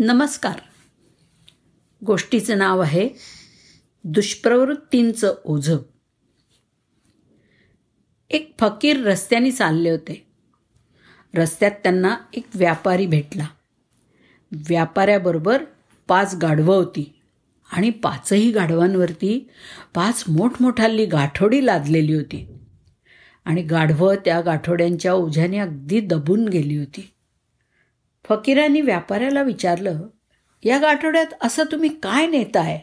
नमस्कार. गोष्टीचं नाव आहे दुष्प्रवृत्तींचं ओझं. एक फकीर रस्त्याने चालले होते. रस्त्यात त्यांना एक व्यापारी भेटला. व्यापाऱ्याबरोबर पाच गाढवं होती आणि पाचही गाढवांवरती पाच मोठमोठाली गाठोडी लादलेली होती. आणि गाढवं त्या गाठोड्यांच्या ओझ्याने अगदी दबून गेली होती. फकीरांनी व्यापाऱ्याला विचारलं या गाठोड्यात असं तुम्ही काय नेताय?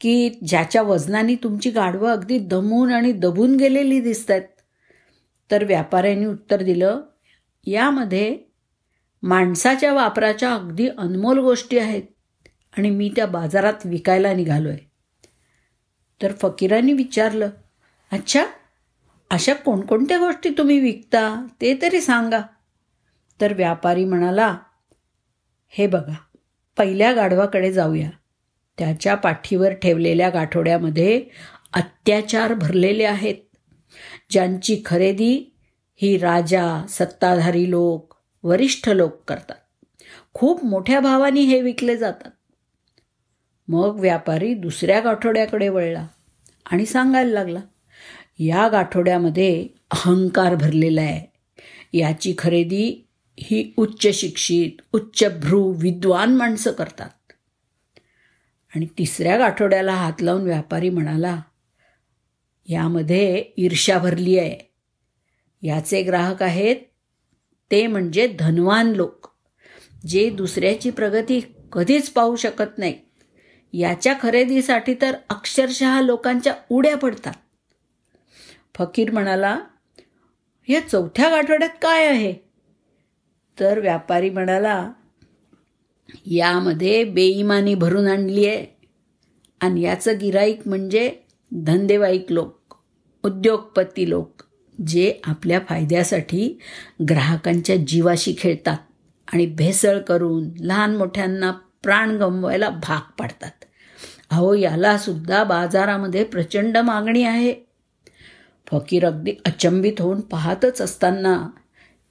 की ज्याच्या वजनाने तुमची गाढवं अगदी दमून आणि दबून गेलेली दिसत आहेत तर व्यापाऱ्यांनी उत्तर दिलं यामध्ये माणसाच्या वापराच्या अगदी अनमोल गोष्टी आहेत आणि मी त्या बाजारात विकायला निघालो आहे तर फकीरांनी विचारलं अच्छा अशा कोणकोणत्या गोष्टी तुम्ही विकता? ते तरी सांगा. तर व्यापारी म्हणाला हे बघा पहिल्या गाढवाकडे जाऊया. त्याच्या पाठीवर ठेवलेल्या गाठोड्यामध्ये अत्याचार भरलेले आहेत. ज्यांची खरेदी ही राजा सत्ताधारी लोक वरिष्ठ लोक करतात. खूप मोठ्या भावाने हे विकले जातात. मग व्यापारी दुसऱ्या गाठोड्याकडे वळला आणि सांगायला लागला या गाठोड्यामध्ये अहंकार भरलेला आहे. याची खरेदी ही उच्च शिक्षित उच्चभ्रू विद्वान माणसं करतात. आणि तिसऱ्या गाठोड्याला हात लावून व्यापारी म्हणाला यामध्ये ईर्ष्या भरली आहे. याचे ग्राहक आहेत ते म्हणजे धनवान लोक जे दुसऱ्याची प्रगती कधीच पाहू शकत नाही. याच्या खरेदीसाठी तर अक्षरशः लोकांच्या उड्या पडतात. फकीर म्हणाला या चौथ्या गाठोड्यात काय आहे? तर व्यापारी म्हणाला यामध्ये बेईमानी भरून आणली आहे. आणि याचं गिराईक म्हणजे धंदेवाईक लोक उद्योगपती लोक जे आपल्या फायद्यासाठी ग्राहकांच्या जीवाशी खेळतात आणि भेसळ करून लहान मोठ्यांना प्राण गमवायला भाग पाडतात. अहो यालासुद्धा बाजारामध्ये प्रचंड मागणी आहे. फकीर अगदी अचंबित होऊन पाहतच असताना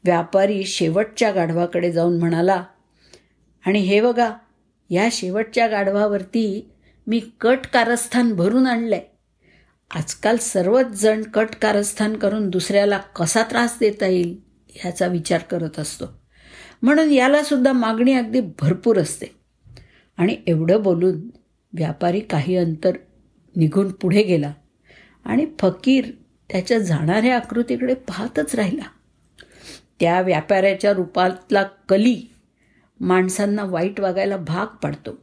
व्यापारी शेवटच्या गाढवाकडे जाऊन म्हणाला आणि हे बघा या शेवटच्या गाढवावरती मी कट कारस्थान भरून आणलंय. आजकाल सर्वच जण कट कारस्थान करून दुसऱ्याला कसा त्रास देता येईल ह्याचा विचार करत असतो. म्हणून याला सुद्धा मागणी अगदी भरपूर असते. आणि एवढं बोलून व्यापारी काही अंतर निघून पुढे गेला आणि फकीर त्याच्या जाणाऱ्या आकृतीकडे पाहतच राहिला. त्या व्यापाऱ्याच्या रूपातला कली माणसांना वाईट वागायला भाग पाडतो.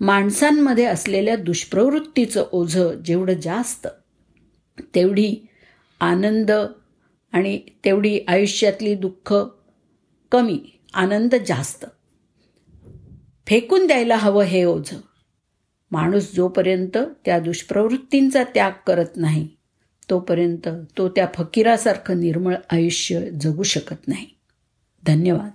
माणसांमध्ये असलेल्या दुष्प्रवृत्तीचं ओझं जेवढं जास्त तेवढी आनंद आणि तेवढी आयुष्यातली दुःख कमी आनंद जास्त. फेकून द्यायला हवं हे ओझं. माणूस जोपर्यंत त्या दुष्प्रवृत्तींचा त्याग करत नाही तोपर्यंत तो त्या फकीरासारखं निर्मळ आयुष्य जगू शकत नाही. धन्यवाद.